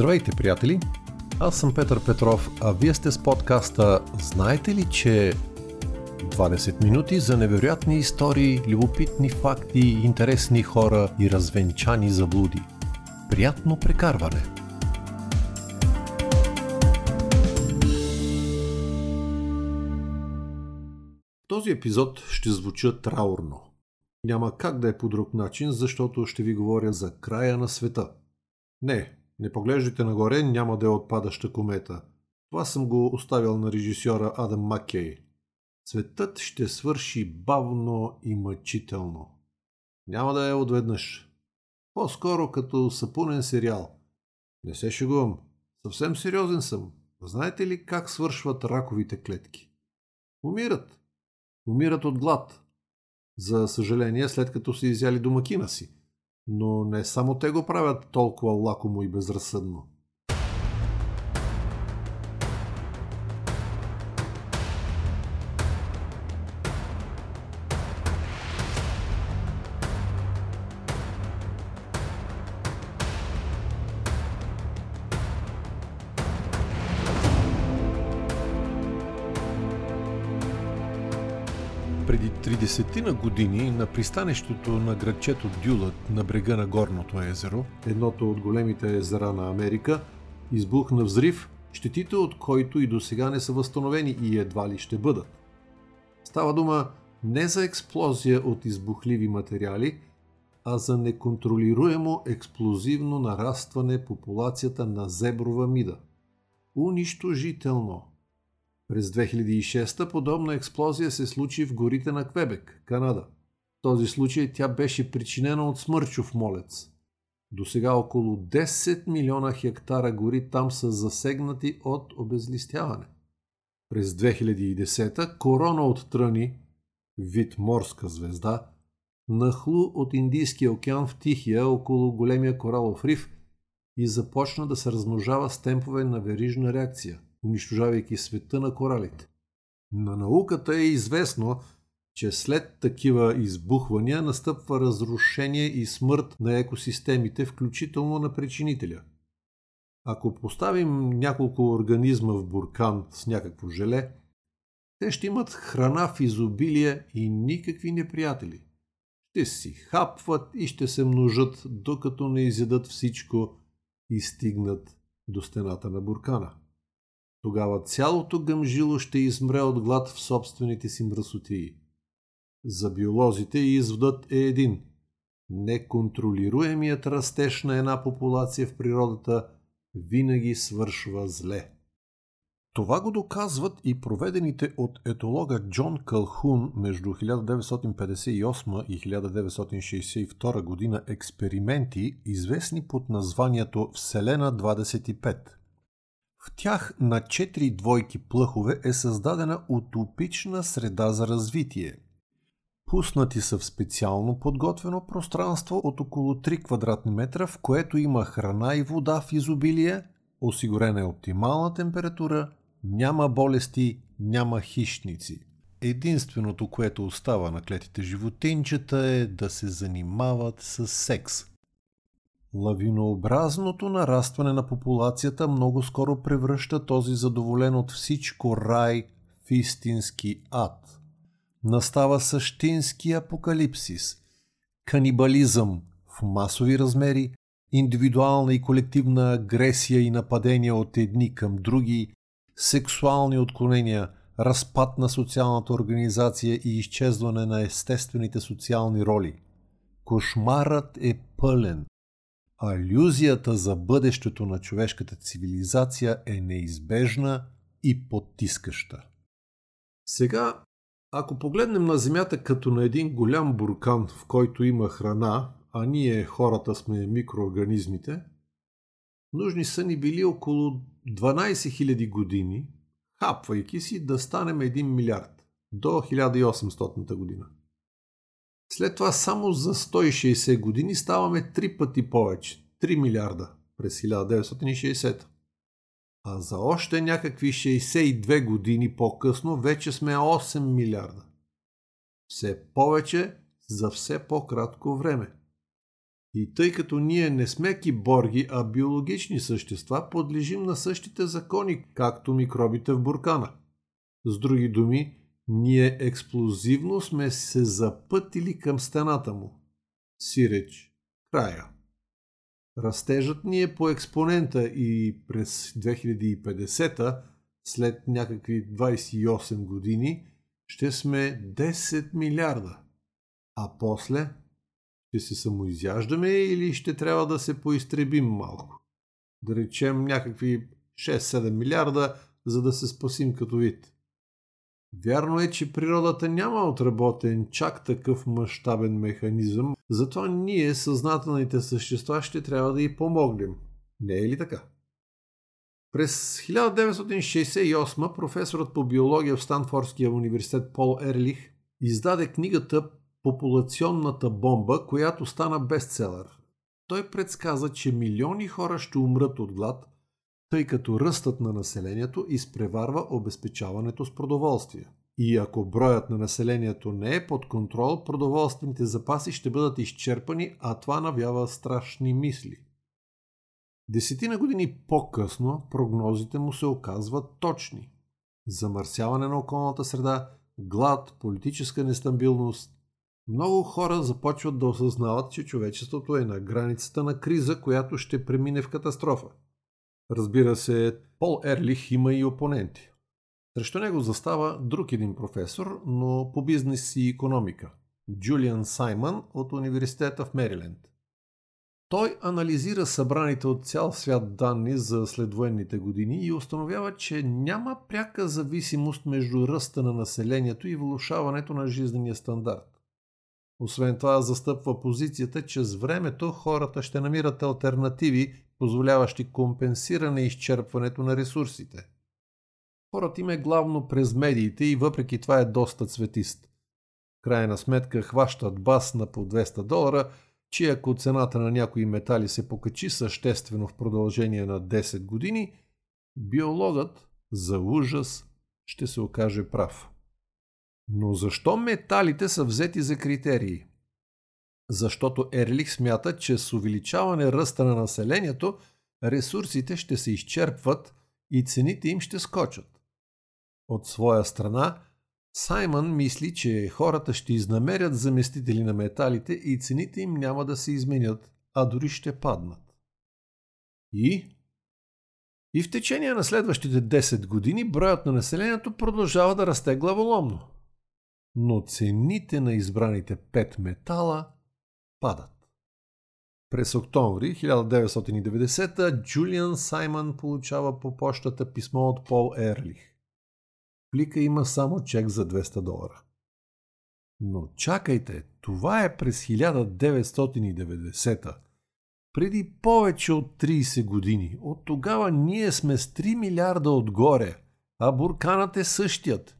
Здравейте, приятели! Аз съм Петър Петров, а вие сте с подкаста Знаете ли, че 20 минути за невероятни истории, любопитни факти, интересни хора и развенчани заблуди. Приятно прекарване! Този епизод ще звуча траурно. Няма как да е по друг начин, защото ще ви говоря за края на света. Не, не поглеждайте нагоре, няма да е отпадаща комета. Това съм го оставил на режисьора Адам Маккей. Светът ще свърши бавно и мъчително. Няма да е отведнъж. По-скоро като сапунен сериал. Не се шегувам. Съвсем сериозен съм. Знаете ли как свършват раковите клетки? Умират. Умират от глад. За съжаление, след като са изяли домакина си. Но не само те го правят толкова лакомо и безразсъдно. Преди 30 на години на пристанището на градчето Дюлът на брега на Горното езеро, едното от големите езера на Америка, избухна взрив, щетите от който и до сега не са възстановени и едва ли ще бъдат. Става дума не за експлозия от избухливи материали, а за неконтролируемо експлозивно нарастване популацията на зеброва мида. Унищожително! През 2006 подобна експлозия се случи в горите на Квебек, Канада. В този случай тя беше причинена от смърчов молец. До сега около 10 милиона хектара гори там са засегнати от обезлистяване. През 2010 корона от тръни, вид морска звезда, нахлу от Индийския океан в Тихия около големия коралов риф и започна да се размножава с темпове на верижна реакция – унищожавайки света на коралите. На науката е известно, че след такива избухвания настъпва разрушение и смърт на екосистемите, включително на причинителя. Ако поставим няколко организма в буркан с някакво желе, те ще имат храна в изобилие и никакви неприятели. Ще си хапват и ще се множат, докато не изядат всичко и стигнат до стената на буркана. Тогава цялото гъмжило ще измре от глад в собствените си мръсотии. За биолозите изводът е един. Неконтролируемият растеж на една популация в природата винаги свършва зле. Това го доказват и проведените от етолога Джон Калхун между 1958 и 1962 година експерименти, известни под названието Вселена 25. В тях на четири двойки плъхове е създадена утопична среда за развитие. Пуснати са в специално подготвено пространство от около 3 квадратни метра, в което има храна и вода в изобилие, осигурена е оптимална температура, няма болести, няма хищници. Единственото, което остава на клетите животинчета е да се занимават с секс – Лавинообразното нарастване на популацията много скоро превръща този задоволен от всичко рай в истински ад. Настава същински апокалипсис, канибализъм в масови размери, индивидуална и колективна агресия и нападения от едни към други, сексуални отклонения, разпад на социалната организация и изчезване на естествените социални роли. Кошмарът е пълен алюзията за бъдещето на човешката цивилизация е неизбежна и потискаща. Сега, ако погледнем на Земята като на един голям буркан, в който има храна, а ние хората сме микроорганизмите, нужни са ни били около 12 000 години, хапвайки си да станем 1 милиард до 1800 година. След това само за 160 години ставаме три пъти повече. 3 милиарда през 1960. А за още някакви 62 години по-късно вече сме 8 милиарда. Все повече за все по-кратко време. И тъй като ние не сме киборги, а биологични същества, подлежим на същите закони, както микробите в буркана. С други думи, ние експлозивно сме се запътили към стената му. Сиреч. Края. Растежът ни е по експонента и през 2050, след някакви 28 години, ще сме 10 милиарда. А после ще се самоизяждаме или ще трябва да се поизтребим малко. Да речем някакви 6-7 милиарда, за да се спасим като вид. Вярно е, че природата няма отработен чак такъв мащабен механизъм, затова ние, съзнателните същества, ще трябва да й помогнем. Не е ли така? През 1968 професорът по биология в Станфордския университет Пол Ерлих издаде книгата Популационната бомба, която стана бестселър. Той предсказа, че милиони хора ще умрат от глад, тъй като ръстът на населението изпреварва обезпечаването с продоволствие. И ако броят на населението не е под контрол, продоволствените запаси ще бъдат изчерпани, а това навява страшни мисли. Десетина години по-късно прогнозите му се оказват точни. Замърсяване на околната среда, глад, политическа нестабилност. Много хора започват да осъзнават, че човечеството е на границата на криза, която ще премине в катастрофа. Разбира се, Пол Ерлих има и опоненти. Срещу него застава друг един професор, но по бизнес и економика – Джулиан Саймън от Университета в Мериленд. Той анализира събраните от цял свят данни за следвоенните години и установява, че няма пряка зависимост между ръста на населението и влушаването на жизнения стандарт. Освен това застъпва позицията, че с времето хората ще намират альтернативи, позволяващи компенсиране и изчерпването на ресурсите. Хората им е главно през медиите и въпреки това е доста цветист. Крайна сметка хващат бас на по 200 долара, че ако цената на някои метали се покачи съществено в продължение на 10 години, биологът за ужас ще се окаже прав. Но защо металите са взети за критерии? Защото Ерлих смята, че с увеличаване ръста на населението, ресурсите ще се изчерпват и цените им ще скочат. От своя страна, Саймън мисли, че хората ще изнамерят заместители на металите и цените им няма да се изменят, а дори ще паднат. И? И в течение на следващите 10 години броят на населението продължава да расте главоломно – но цените на избраните пет метала падат. През октомври 1990 Джулиан Саймън получава по почтата писмо от Пол Ерлих. Плика има само чек за 200 долара. Но чакайте, това е през 1990 преди повече от 30 години. От тогава ние сме с 3 милиарда отгоре, а бурканът е същият –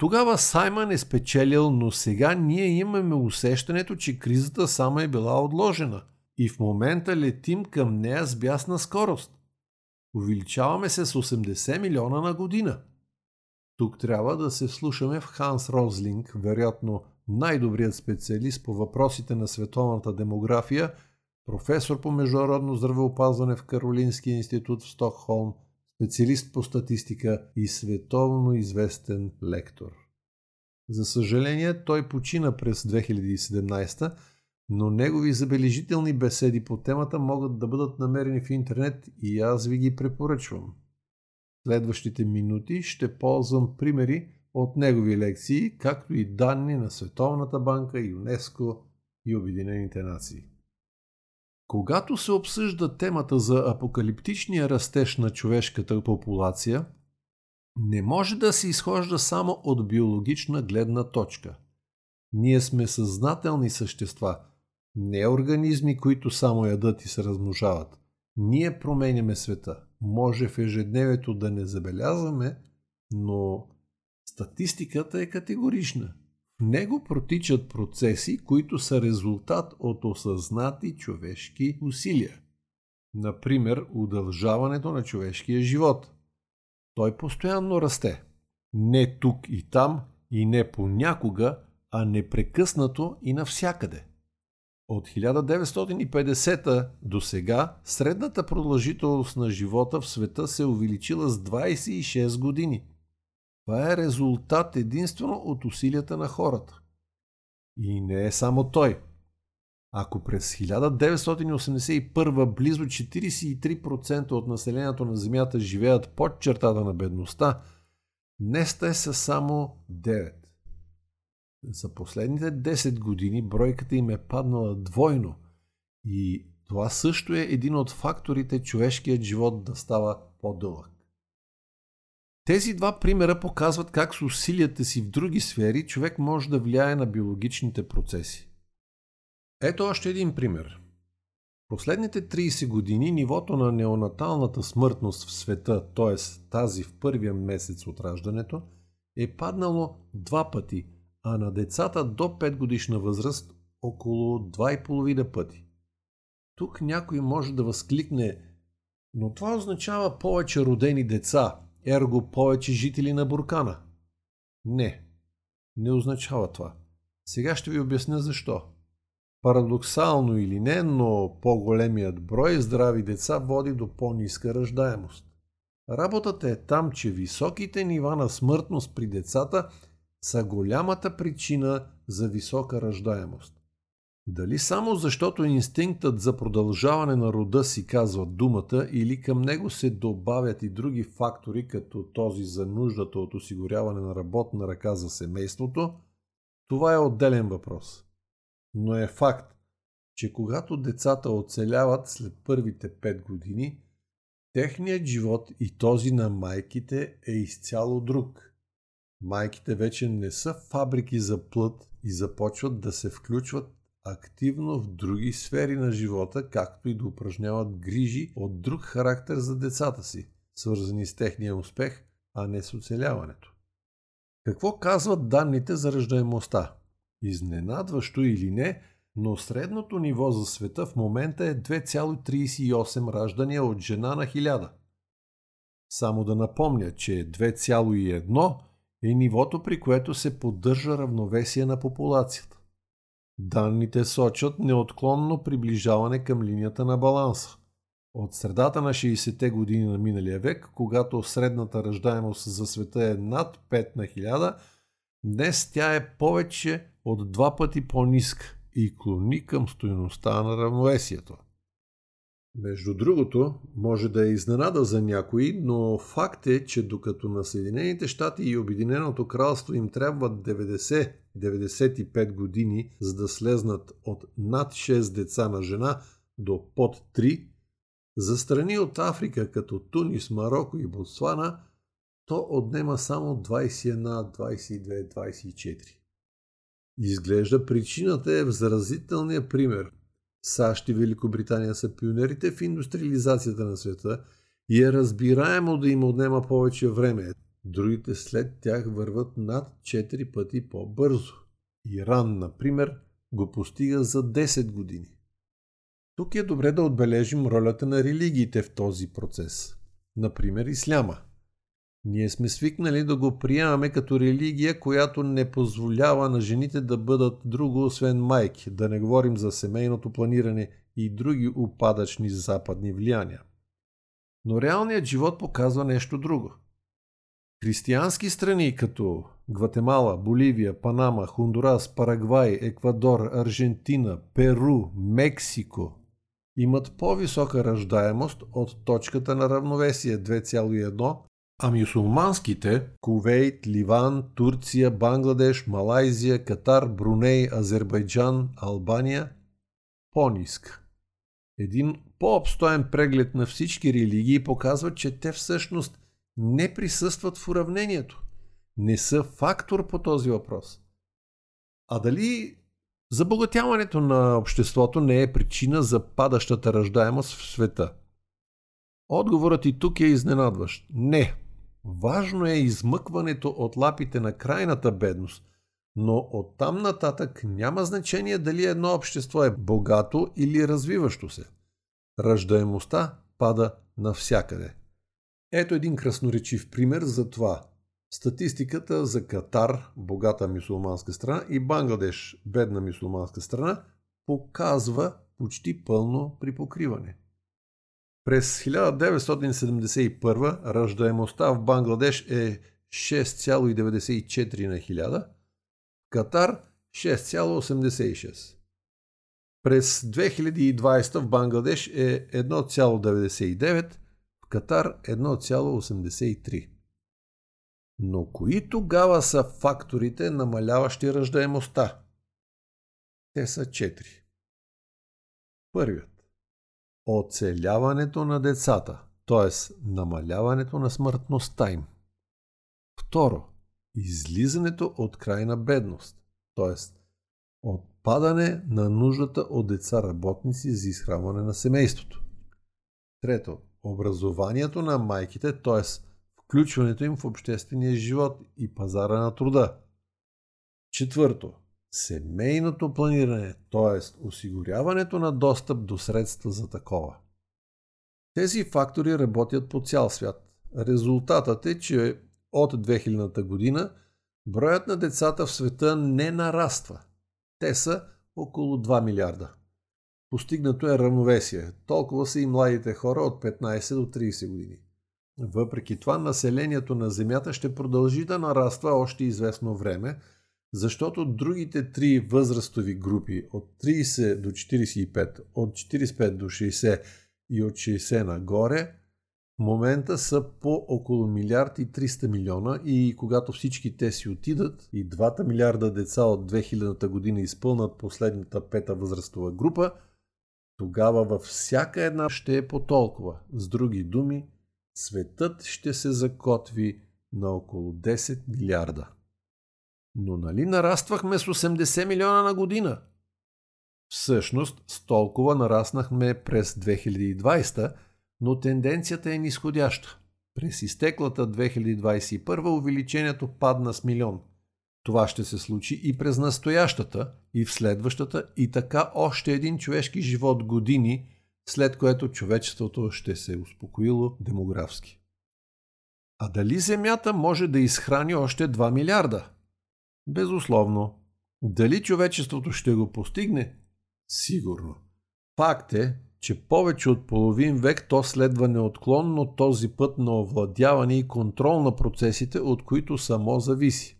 тогава Саймън е спечелил, но сега ние имаме усещането, че кризата само е била отложена и в момента летим към нея с бясна скорост. Увеличаваме се с 80 милиона на година. Тук трябва да се слушаме в Ханс Розлинг, вероятно най-добрият специалист по въпросите на световната демография, професор по международно здравеопазване в Каролинския институт в Стокхолм – специалист по статистика и световно известен лектор. За съжаление, той почина през 2017, но негови забележителни беседи по темата могат да бъдат намерени в интернет и аз ви ги препоръчвам. Следващите минути ще ползвам примери от негови лекции, както и данни на Световната банка, ЮНЕСКО и Обединените нации. Когато се обсъжда темата за апокалиптичния растеж на човешката популация, не може да се изхожда само от биологична гледна точка. Ние сме съзнателни същества, не организми, които само ядат и се размножават. Ние променяме света. Може в ежедневието да не забелязваме, но статистиката е категорична него протичат процеси, които са резултат от осъзнати човешки усилия. Например, удължаването на човешкия живот. Той постоянно расте. Не тук и там и не понякога, а непрекъснато и навсякъде. От 1950 до сега средната продължителност на живота в света се увеличила с 26 години. Това е резултат единствено от усилията на хората. И не е само той. Ако през 1981 близо 43% от населението на Земята живеят под чертата на бедността, днес те са само 9. За последните 10 години бройката им е паднала двойно и това също е един от факторите човешкият живот да става по-дълъг. Тези два примера показват как с усилията си в други сфери човек може да влияе на биологичните процеси. Ето още един пример. Последните 30 години нивото на неонаталната смъртност в света, т.е. тази в първия месец от раждането, е паднало два пъти, а на децата до 5 годишна възраст около 2,5 пъти. Тук някой може да възкликне, но това означава повече родени деца, ерго повече жители на Буркана. Не, не означава това. Сега ще ви обясня защо. Парадоксално или не, но по-големият брой здрави деца води до по-ниска раждаемост. Работата е там, че високите нива на смъртност при децата са голямата причина за висока раждаемост. Дали само защото инстинктът за продължаване на рода си казва думата или към него се добавят и други фактори, като този за нуждата от осигуряване на работна ръка за семейството, това е отделен въпрос. Но е факт, че когато децата оцеляват след първите 5 години, техният живот и този на майките е изцяло друг. Майките вече не са фабрики за плът и започват да се включват активно в други сфери на живота, както и да упражняват грижи от друг характер за децата си, свързани с техния успех, а не с оцеляването. Какво казват данните за ръждаемостта? Изненадващо или не, но средното ниво за света в момента е 2,38 раждания от жена на 1000. Само да напомня, че 2,1 е нивото, при което се поддържа равновесие на популацията. Данните сочат неотклонно приближаване към линията на баланса. От средата на 60-те години на миналия век, когато средната ръждаемост за света е над 5 на 1000, днес тя е повече от два пъти по-ниска и клони към стоеността на равновесието. Между другото, може да е изненада за някои, но факт е, че докато на Съединените щати и Обединеното кралство им трябват 90-95 години, за да слезнат от над 6 деца на жена до под 3, за страни от Африка като Тунис, Марокко и Ботсвана, то отнема само 21, 22, 24. Изглежда причината е в заразителния пример. САЩ и Великобритания са пионерите в индустриализацията на света и е разбираемо да им отнема повече време. Другите след тях върват над 4 пъти по-бързо. Иран, например, го постига за 10 години. Тук е добре да отбележим ролята на религиите в този процес. Например, исляма – ние сме свикнали да го приемаме като религия, която не позволява на жените да бъдат друго освен майки, да не говорим за семейното планиране и други упадъчни западни влияния. Но реалният живот показва нещо друго. Християнски страни като Гватемала, Боливия, Панама, Хондурас, Парагвай, Еквадор, Аржентина, Перу, Мексико имат по-висока раждаемост от точката на равновесие 2,1 а мюсулманските – Кувейт, Ливан, Турция, Бангладеш, Малайзия, Катар, Бруней, Азербайджан, Албания – по-ниска. Един по-обстоен преглед на всички религии показва, че те всъщност не присъстват в уравнението. Не са фактор по този въпрос. А дали забогатяването на обществото не е причина за падащата раждаемост в света? Отговорът и тук е изненадващ. Не. Важно е измъкването от лапите на крайната бедност, но оттам нататък няма значение дали едно общество е богато или развиващо се. Раждаемостта пада навсякъде. Ето един красноречив пример за това. Статистиката за Катар, богата мусулманска страна, и Бангладеш, бедна мусулманска страна, показва почти пълно припокриване. През 1971 раждаемостта в Бангладеш е 6,94 на 1000, Катар 6,86. През 2020 в Бангладеш е 1,99, в Катар 1,83. Но кои тогава са факторите, намаляващи раждаемостта? Те са 4. Първият. Оцеляването на децата, т.е. намаляването на смъртността им. Второ. Излизането от крайна бедност, т.е. отпадане на нуждата от деца работници за изхранване на семейството. Трето. Образованието на майките, т.е. включването им в обществения живот и пазара на труда. Четвърто семейното планиране, т.е. осигуряването на достъп до средства за такова. Тези фактори работят по цял свят. Резултатът е, че от 2000 година броят на децата в света не нараства. Те са около 2 милиарда. Постигнато е равновесие. Толкова са и младите хора от 15 до 30 години. Въпреки това, населението на Земята ще продължи да нараства още известно време – защото другите три възрастови групи от 30 до 45, от 45 до 60 и от 60 нагоре в момента са по около милиард и 300 милиона и когато всички те си отидат и 2 милиарда деца от 2000-та година изпълнат последната пета възрастова група, тогава във всяка една ще е по толкова. С други думи, светът ще се закотви на около 10 милиарда. Но нали нараствахме с 80 милиона на година? Всъщност, с толкова нараснахме през 2020, но тенденцията е нисходяща. През изтеклата 2021 увеличението падна с милион. Това ще се случи и през настоящата, и в следващата, и така още един човешки живот години, след което човечеството ще се успокоило демографски. А дали Земята може да изхрани още 2 милиарда? Безусловно. Дали човечеството ще го постигне? Сигурно. Факт е, че повече от половин век то следва неотклонно този път на овладяване и контрол на процесите, от които само зависи.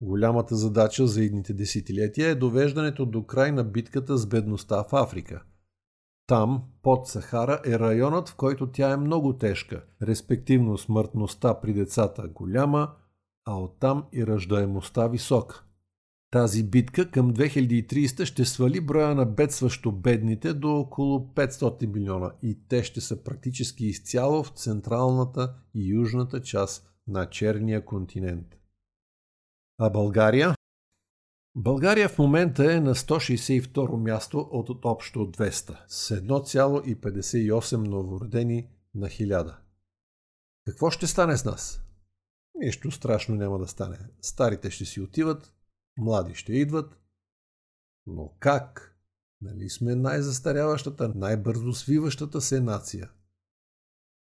Голямата задача за едните десетилетия е довеждането до край на битката с бедността в Африка. Там, под Сахара, е районът, в който тя е много тежка, респективно смъртността при децата голяма, а оттам и ръждаемостта висока. Тази битка към 2030 ще свали броя на бедстващо бедните до около 500 милиона и те ще са практически изцяло в централната и южната част на черния континент. А България? България в момента е на 162 място от общо 200 с 1,58 новородени на 1000. Какво ще стане с нас? Нищо страшно няма да стане. Старите ще си отиват, млади ще идват. Но как? Нали сме най-застаряващата, най-бързо свиващата се нация?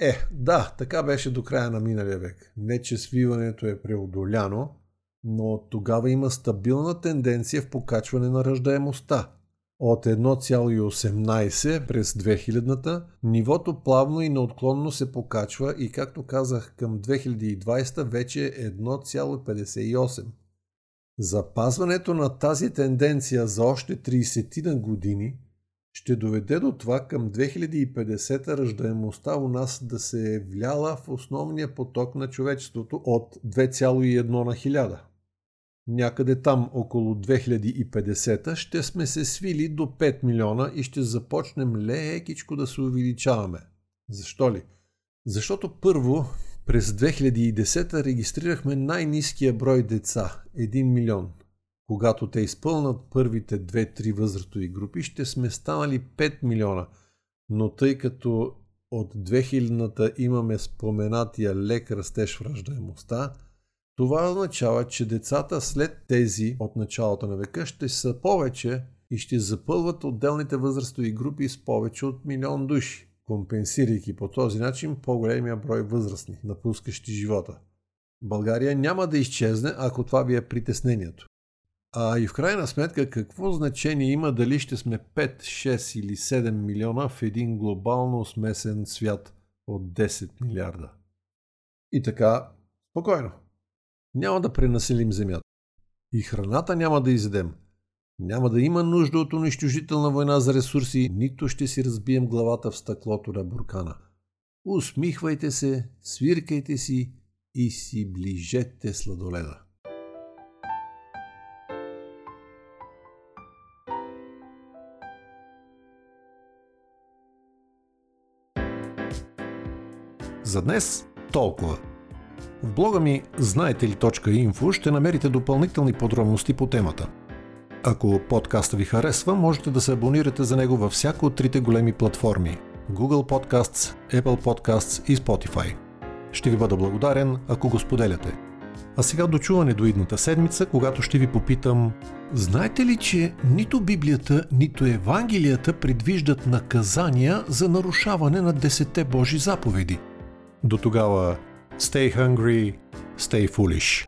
Е, да, така беше до края на миналия век. Не, че свиването е преодоляно, но тогава има стабилна тенденция в покачване на ръждаемостта от 1,18 през 2000-та, нивото плавно и неотклонно се покачва и както казах към 2020 вече е 1,58. Запазването на тази тенденция за още 30 на години ще доведе до това към 2050 ръждаемостта у нас да се е вляла в основния поток на човечеството от 2,1 на 1000 някъде там около 2050 ще сме се свили до 5 милиона и ще започнем лекичко да се увеличаваме. Защо ли? Защото първо през 2010 регистрирахме най-низкия брой деца – 1 милион. Когато те изпълнат първите 2-3 възрастови групи, ще сме станали 5 милиона. Но тъй като от 2000-та имаме споменатия лек растеж в раждаемостта – това означава, че децата след тези от началото на века ще са повече и ще запълват отделните възрастови групи с повече от милион души, компенсирайки по този начин по-големия брой възрастни, напускащи живота. България няма да изчезне, ако това ви е притеснението. А и в крайна сметка, какво значение има дали ще сме 5, 6 или 7 милиона в един глобално смесен свят от 10 милиарда? И така, спокойно. Няма да пренаселим Земята. И храната няма да изедем. Няма да има нужда от унищожителна война за ресурси, нито ще си разбием главата в стъклото на буркана. Усмихвайте се, свиркайте си и си ближете сладоледа. За днес толкова. В блога ми знаете ли .info ще намерите допълнителни подробности по темата. Ако подкаста ви харесва, можете да се абонирате за него във всяко от трите големи платформи – Google Podcasts, Apple Podcasts и Spotify. Ще ви бъда благодарен, ако го споделяте. А сега дочуване до идната седмица, когато ще ви попитам Знаете ли, че нито Библията, нито Евангелията предвиждат наказания за нарушаване на десете Божи заповеди? До тогава, stay hungry, stay foolish.